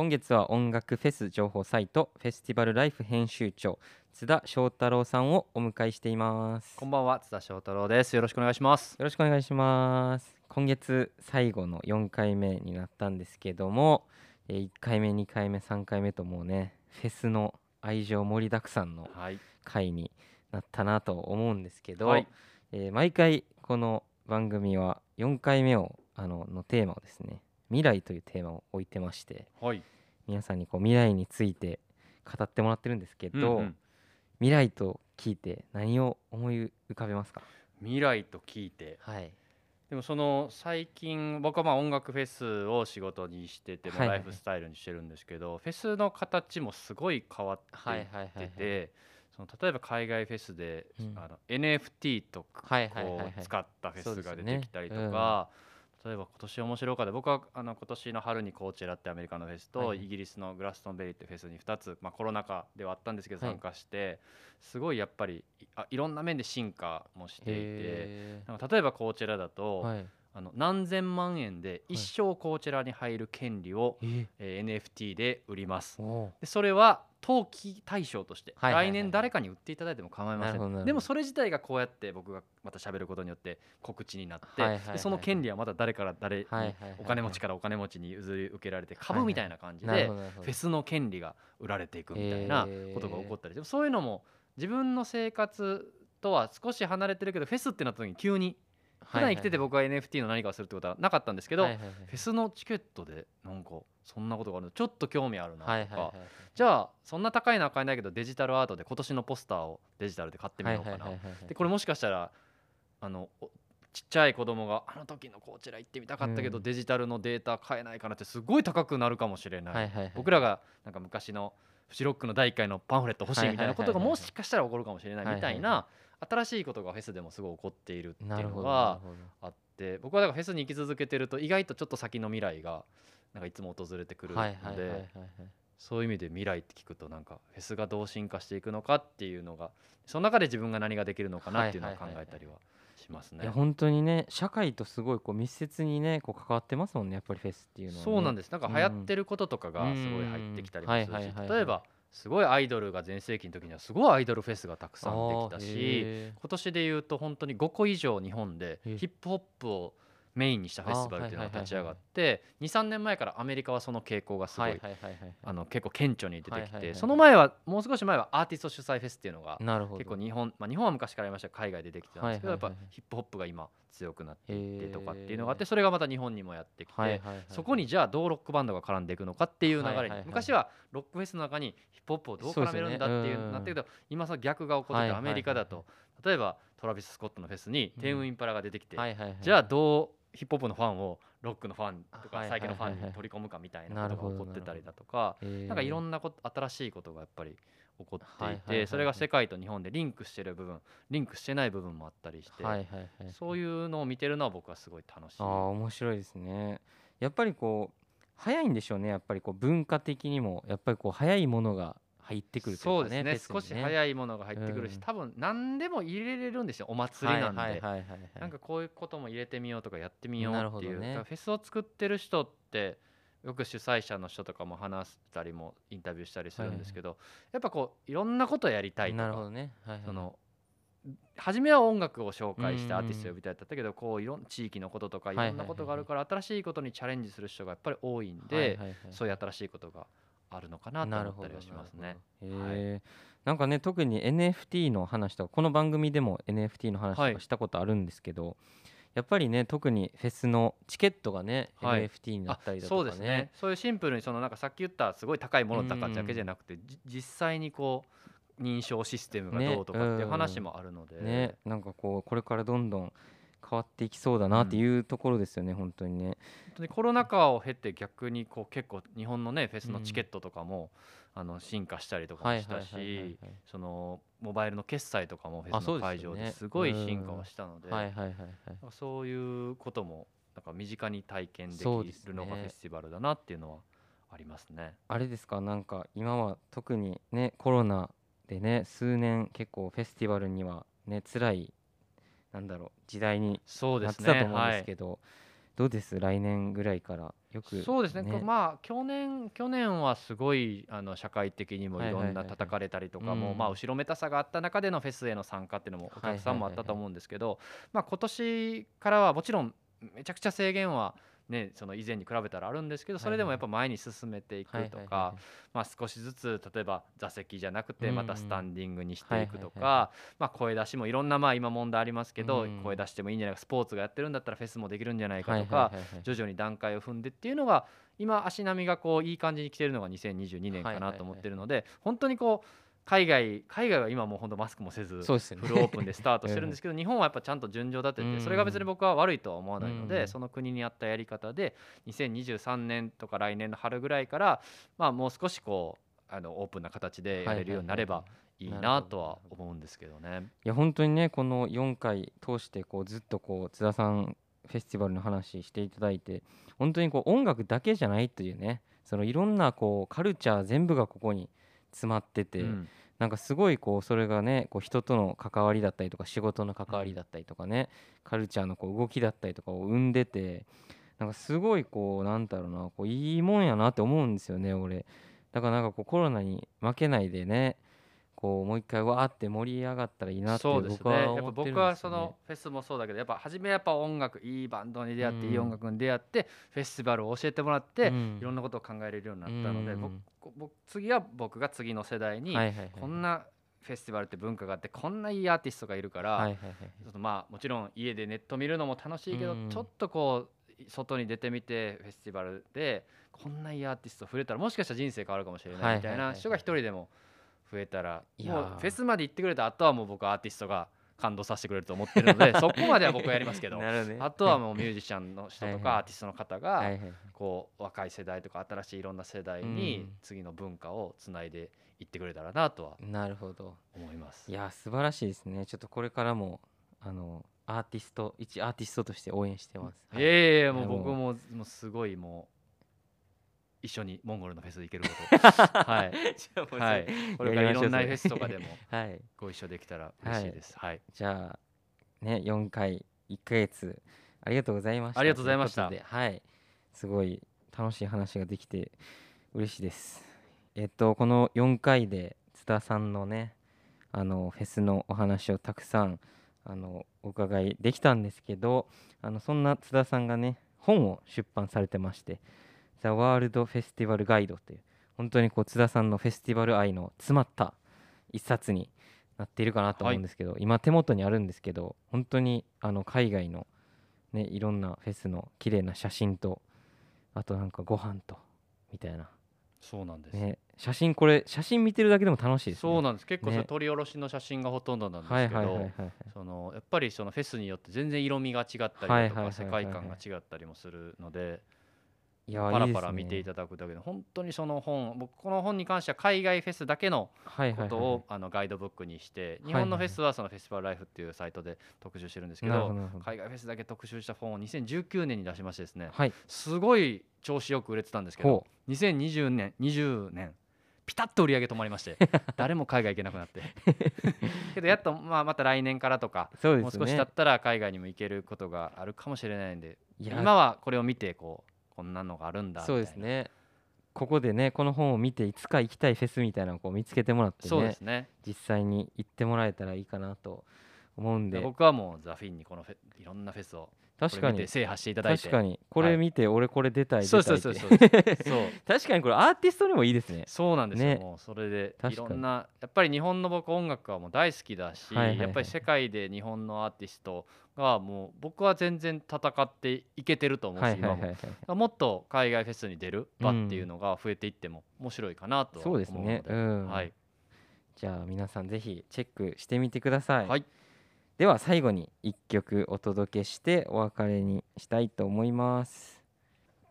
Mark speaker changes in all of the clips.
Speaker 1: 今月は音楽フェス情報サイトフェスティバルライフ編集長津田翔太郎さんをお迎えしています。
Speaker 2: こんばんは津田翔太郎です。よろしくお願いします。
Speaker 1: よろしくお願いします。今月最後の4回目になったんですけどもえー1回目2回目3回目ともうねフェスの愛情盛りだくさんの
Speaker 2: はい。
Speaker 1: 回になったなと思うんですけど、
Speaker 2: はい。
Speaker 1: えー毎回この番組は4回目をあののテーマをですね未来というテーマを置いてまして
Speaker 2: はい。
Speaker 1: 皆さんにこう未来について語ってもらってるんですけど、
Speaker 2: うんうん。
Speaker 1: 未来と聞いて何を思い浮かべますか？
Speaker 2: 未来と聞いて？
Speaker 1: はい。
Speaker 2: でもその最近僕はまあ音楽フェスを仕事にしてて、まあ
Speaker 1: はい。はい
Speaker 2: ライフスタイルにしてるんですけどフェスの形もすごい変わってててその例えば海外フェスで、
Speaker 1: うん。
Speaker 2: あの NFT とか
Speaker 1: はいはいはいはい。
Speaker 2: こう使ったフェスが出てきたりとか、例えば今年面白かった。僕はあの今年の春にコーチェラってアメリカのフェスと、
Speaker 1: はい。はい
Speaker 2: イギリスのグラストンベリーってフェスに2つ、まあ、コロナ禍ではあったんですけど
Speaker 1: はい。
Speaker 2: 参加して、すごいやっぱりいあいろんな面で進化もしていて。
Speaker 1: へ
Speaker 2: なんか例えばコーチェラだと、
Speaker 1: ーはい。
Speaker 2: あの何千万円で一生コーチェラに入る権利を、
Speaker 1: えー。
Speaker 2: えー NFT で売ります。でそれは登記対象として、
Speaker 1: はいはいはい
Speaker 2: 来年誰かに売っていただいても構いません。でもそれ自体がこうやって僕がまた喋ることによって告知になって、
Speaker 1: はいはいはい。
Speaker 2: その権利はまた誰から誰にお金持ちからお金持ちに譲り受けられて株みたいな感じでフェスの権利が売られていくみたいなことが起こったりでもそういうのも自分の生活とは少し離れてるけどフェスってなった時に急に普段生きてて僕は NFT の何かをするってことはなかったんですけど、
Speaker 1: はいはいはい
Speaker 2: フェスのチケットでなんかそんなことがあるのちょっと興味あるなとか、
Speaker 1: はいはいはいはい。
Speaker 2: じゃあそんな高いのは買えないけどデジタルアートで今年のポスターをデジタルで買ってみようかな、
Speaker 1: はいはいはいはい
Speaker 2: でこれもしかしたらあのおちっちゃい子供があの時のこちら行ってみたかったけど、
Speaker 1: うん。
Speaker 2: デジタルのデータ買えないかなってすごい高くなるかもしれない、
Speaker 1: はいはいはい
Speaker 2: 僕らがなんか昔のフジロックの第1回のパンフレット欲しいみたいなことがもしかしたら起こるかもしれないみたい
Speaker 1: はいはい
Speaker 2: な新しいことがフェスでもすごい起こっているっていうのがあって僕はだからフェスに生き続けてると意外とちょっと先の未来がなんかいつも訪れてくるのでそういう意味で未来って聞くとなんかフェスがどう進化していくのかっていうのがその中で自分が何ができるのかなっていうのを考えたりはしますね。
Speaker 1: 本当にね社会とすごいこう密接にねこう関わってますもんねやっぱりフェスっていうのは、ね、
Speaker 2: そうなん
Speaker 1: で
Speaker 2: です。なんか流行ってることとかがすごい入ってきたりもするし例えばすごいアイドルが全盛期の時にはすごいアイドルフェスがたくさんできたし今年で言うと本当に5個以上日本で
Speaker 1: え
Speaker 2: ヒップホップをメインにしたフェスティバルっていうのが立ち上がって23年前からアメリカはその傾向がすごい結構顕著に出てきてその前はもう少し前はアーティスト主催フェスっていうのが結構日本、まあ、日本は昔からありましたが海外でできてたんですけど、やっぱヒップホップが今強くなっていってとかっていうのがあってそれがまた日本にもやってきて、そこにじゃあどうロックバンドが絡んでいくのかっていう流れに、昔はロックフェスの中にヒップホップをどう絡めるんだっていうなってるけど今その逆が起こってて、アメリカだと例えばトラビス・スコットのフェスに
Speaker 1: うん。
Speaker 2: テンウインパラが出てきて、じゃあどうヒップホップのファンをロックのファンとか最近のファンに取り込むかみたいなことが起こってたりだとか。なんかいろんなこと新しいことがやっぱり起こっていて、それが世界と日本でリンクしてる部分リンクしてない部分もあったりして、そういうのを見てるのは僕はすごい楽しい。
Speaker 1: ああ面白いですね。やっぱりこう早いんでしょうね。やっぱりこう文化的にもやっぱりこう早いものが入ってくるとい
Speaker 2: そうう
Speaker 1: かね
Speaker 2: ですね。少し
Speaker 1: い
Speaker 2: 早いものが入ってくるし、
Speaker 1: うん。
Speaker 2: 多分何でも入れれるんですよお祭りなんで、
Speaker 1: はいはいはいはい
Speaker 2: なんかこういうことも入れてみようとかやってみようっていう、
Speaker 1: どね。
Speaker 2: フェスを作ってる人ってよく主催者の人とかも話したりもインタビューしたりするんですけど、やっぱこういろんなことやりたいとか
Speaker 1: なるほどね。はいはい
Speaker 2: その初めは音楽を紹介して
Speaker 1: うん
Speaker 2: アーティストを呼びたいだったけどこういろん地域のこととかい
Speaker 1: はいはい
Speaker 2: ろんなことがあるから新しいことにチャレンジする人がやっぱり多いんで、
Speaker 1: はいはいはい。
Speaker 2: そういう新しいことがあるのかなと
Speaker 1: なるほど
Speaker 2: 思ったりはしますね。
Speaker 1: なんかね特に NFT の話とかこの番組でも NFT の話と
Speaker 2: はい。
Speaker 1: かしたことあるんですけど、やっぱりね特にフェスのチケットがね、
Speaker 2: はい。
Speaker 1: NFT にな
Speaker 2: あ
Speaker 1: ったりだ
Speaker 2: そう
Speaker 1: とかね。
Speaker 2: ですね。そういうシンプルにそのなんかさっき言ったすごい高いものだだけじゃなくて、じ実際にこう認証システムがどうとかっていう話もあるので、
Speaker 1: ね。なんかこうこれからどんどん変わっていきそうだなっていうところですよね、本当にね。
Speaker 2: 本当にコロナ禍を経て逆にこう結構日本のねフェスのチケットとかも、あの進化したりとかもしたしそのモバイルの決済とかもフ
Speaker 1: あ
Speaker 2: ェスの会場
Speaker 1: です
Speaker 2: ごい進化はしたのでそういうこともなんか身近に体験できるのがフェスティバルだなっていうのはありますね。
Speaker 1: あれですか？なんか今は特にねコロナでね数年結構フェスティバルにはね辛いなんだろう時代になってたと思うんですけど、どうです？来年ぐらいからよく
Speaker 2: そうですねまあ去年去年はすごいあの社会的にもいろんな叩かれたりとかも、
Speaker 1: うん。
Speaker 2: まあ後ろめたさがあった中でのフェスへの参加っていうのもお客さんもあったと思うんですけど、まあ今年からはもちろんめちゃくちゃ制限はね、その以前に比べたらあるんですけどそれでもやっぱ前に進めていくとかまあ少しずつ例えば座席じゃなくて
Speaker 1: うん
Speaker 2: またスタンディングにしていくとかまあ声出しもいろんなまあ今問題ありますけど
Speaker 1: うん
Speaker 2: 声出してもいいんじゃないかスポーツがやってるんだったらフェスもできるんじゃないか
Speaker 1: はい
Speaker 2: とか徐々に段階を踏んでっていうのが今足並みがこういい感じに来てるのが2022年かなと思ってるので本当にこう海外海外は今もう本当マスクもせず
Speaker 1: そうですよね。
Speaker 2: フルオープンでスタートしてるんですけど 日本はやっぱちゃんと順序立て
Speaker 1: うん。
Speaker 2: てそれが別に僕は悪いとは思わないの
Speaker 1: うん。
Speaker 2: でその国に合ったやり方で2023年とか来年の春ぐらいからまあもう少しこうあのオープンな形でやれるようになればいいなとは思うんですけどね。
Speaker 1: いや本当にねこの4回通してこうずっとこう津田さんフェスティバルの話していただいて本当にこう音楽だけじゃないというねそのいろんなこうカルチャー全部がここに詰まってて、
Speaker 2: うん。
Speaker 1: なんかすごいこうそれがねこう人との関わりだったりとか仕事の関わりだったりとかね、カルチャーのこう動きだったりとかを生んでてなんかすごいこうなんだろうなこういいもんやなって思うんですよね俺。だからなんかこうコロナに負けないでねこうもう一回わーって盛り上がったらいいなって僕は
Speaker 2: ね。やっぱ
Speaker 1: 思ってるんですよ、ね、
Speaker 2: 僕はそのフェスもそうだけどやっぱ初めやっぱ音楽いいバンドに出会って、
Speaker 1: うん
Speaker 2: いい音楽に出会ってフェスティバルを教えてもらって、
Speaker 1: うん。
Speaker 2: いろんなことを考えれるようになったので、
Speaker 1: うん。
Speaker 2: 僕僕次は僕が次の世代に、
Speaker 1: はいはいはい
Speaker 2: こんなフェスティバルって文化があってこんないいアーティストがいるから、
Speaker 1: はいはいはい
Speaker 2: ちょっとまあもちろん家でネット見るのも楽しいけど、
Speaker 1: うん。
Speaker 2: ちょっとこう外に出てみてフェスティバルでこんないいアーティスト触れたらもしかしたら人生変わるかもしれないみたい
Speaker 1: はいはいはいは
Speaker 2: ない。人が一人でも増えたら
Speaker 1: いや
Speaker 2: フェスまで行ってくれたらあとはもう僕はアーティストが感動させてくれると思ってるので そこまでは僕はやりますけど。
Speaker 1: ね。
Speaker 2: あとはもうミュージシャンの人とかアーティストの方がこう若い世代とか新しいいろんな世代
Speaker 1: う
Speaker 2: に
Speaker 1: ん。
Speaker 2: 次の文化をつないでいってくれたらなとは
Speaker 1: なるほど。
Speaker 2: 思います。
Speaker 1: い。や素晴らしいですね。ちょっとこれからもあのアーティスト一アーティストとして応援してます、はい。
Speaker 2: いやいやもう。僕ももうすごいもう一緒にモンゴルのフェス行けること。はい。はい。これからいろんなフェスとかでも
Speaker 1: はい。
Speaker 2: ご一緒できたら嬉しいです。はい。
Speaker 1: じゃあね4回1ヶ月ありがとうございました。
Speaker 2: ありがとうございました。
Speaker 1: はい。すごい楽しい話ができて嬉しいです。えっとこの4回で津田さんのねあのフェスのお話をたくさんあのお伺いできたんですけどあのそんな津田さんがね本を出版されてまして「ザ・ワールド・フェスティバル・ガイド」という本当にこう津田さんのフェスティバル愛の詰まった一冊になっているかなと思うんですけど、今手元にあるんですけど本当にあの海外の、ね、いろんなフェスの綺麗な写真とあとなんかご飯とみたいな、
Speaker 2: そうなんです。
Speaker 1: ね、写真これ写真見てるだけでも楽しいですね。
Speaker 2: そうなんです。結構それ
Speaker 1: ね。
Speaker 2: 撮り下ろしの写真がほとんどなんです
Speaker 1: はい
Speaker 2: けど
Speaker 1: はいはいはいはい
Speaker 2: そのやっぱりそのフェスによって全然色味が違ったりだと
Speaker 1: はいはいはいはい
Speaker 2: か世界観が違ったりもするのでパラパラ見てい
Speaker 1: た
Speaker 2: ただくだけで本当にその本僕この本に関しては海外フェスだけのことをあのガイドブックにして
Speaker 1: い
Speaker 2: 日本のフェスはそのフェスティバルライフっていうサイトで特集してるんですけど海外フェスだけ特集した本を2019年に出しましてですね
Speaker 1: はい。
Speaker 2: すごい調子よく売れてたんですけど
Speaker 1: ほ
Speaker 2: 2020年20年ピタッと売り上げ止まりまして 誰も海外行けなくなって。けどやっとまあまた来年からとか
Speaker 1: ね。
Speaker 2: もう少し経ったら海外にも行けることがあるかもしれないんで今はこれを見てこうこんなのがあるんだ
Speaker 1: そ
Speaker 2: いうな
Speaker 1: ですね。ここでねこの本を見ていつか行きたいフェスみたいなのをこう見つけてもらって
Speaker 2: そうで
Speaker 1: ね
Speaker 2: すね。
Speaker 1: 実際に行ってもらえたらいいかなと思うんで。
Speaker 2: 僕はもうザ・フィンにこのいろんなフェスを
Speaker 1: 確かに。
Speaker 2: 制覇していただいて。
Speaker 1: 確かに。これ見て俺これ出たい
Speaker 2: そうそ
Speaker 1: いう
Speaker 2: そうそう。そう。
Speaker 1: 確かにこれアーティストにもいいですね。
Speaker 2: そうなんですよ、
Speaker 1: ね。
Speaker 2: もうそれでいろんなやっぱり日本の僕音楽はもう大好きだし、
Speaker 1: はいはいはい。
Speaker 2: やっぱり世界で日本のアーティストがもう僕は全然戦っていけてると思うし、
Speaker 1: はいはいはいはい。
Speaker 2: もっと海外フェスに出る場っていうのが増えていっても。面白いかなとは
Speaker 1: そうです
Speaker 2: 思うので
Speaker 1: ねうん
Speaker 2: はい、
Speaker 1: じゃあ皆さんぜひチェックしてみてください、
Speaker 2: はい
Speaker 1: では最後に1曲お届けしてお別れにしたいと思います。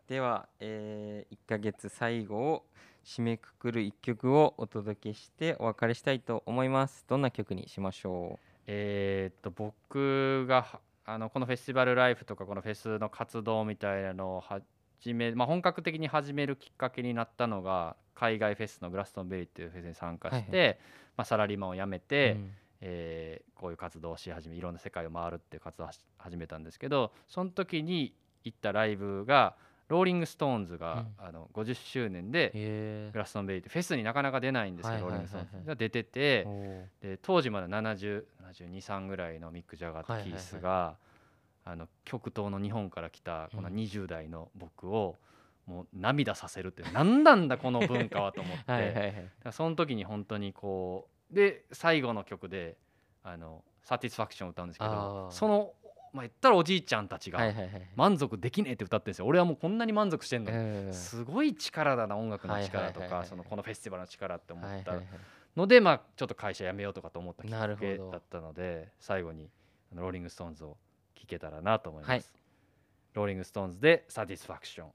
Speaker 1: では、え1ヶ月最後を締めくくる1曲をお届けしてお別れしたいと思います。どんな曲にしましょ
Speaker 2: えーっと僕がはあのこのフェスティバルライフとかこのフェスの活動みたいなのを始め、まあ、本格的に始めるきっかけになったのが海外フェスのグラストンベリーっていうフェスに参加して、
Speaker 1: はい
Speaker 2: まあ、サラリーマンを辞め
Speaker 1: う、
Speaker 2: て、
Speaker 1: うん
Speaker 2: えーこういう活動をし始めいろんな世界を回るっていう活動をし始めたんですけどその時に行ったライブがローリング・ストーンズが、
Speaker 1: うん。
Speaker 2: あの50周年で
Speaker 1: へ
Speaker 2: グラストンベリーってフェスになかなか出ないんですけど、ローリング・ストーンズが出てて
Speaker 1: え
Speaker 2: で当時まだ7072ぐらいのミック・ジャガーとキースが、あの極東の日本から来たこの
Speaker 1: うん
Speaker 2: 20代の僕をもう涙させるって何なんだこの文化はと思って。
Speaker 1: はい
Speaker 2: その時に本当にこうで最後の曲で「あのサティスファクション」を歌うんですけ
Speaker 1: あ
Speaker 2: ど
Speaker 1: ー。
Speaker 2: そのまあ言ったらおじいちゃんたちが満足できねえって歌ってるんですよ。俺はもうこんなに満足してんのすごい力だな音楽の力とかそのこのフェスティバルの力って思ったのでまあちょっと会社辞めようとかと思ったきっ
Speaker 1: な
Speaker 2: かけ
Speaker 1: るほど。
Speaker 2: だったので最後にローリング・ストーンズを聴けたらなと思います、
Speaker 1: はい。
Speaker 2: ローリング・ストーンズで「サティスファクション」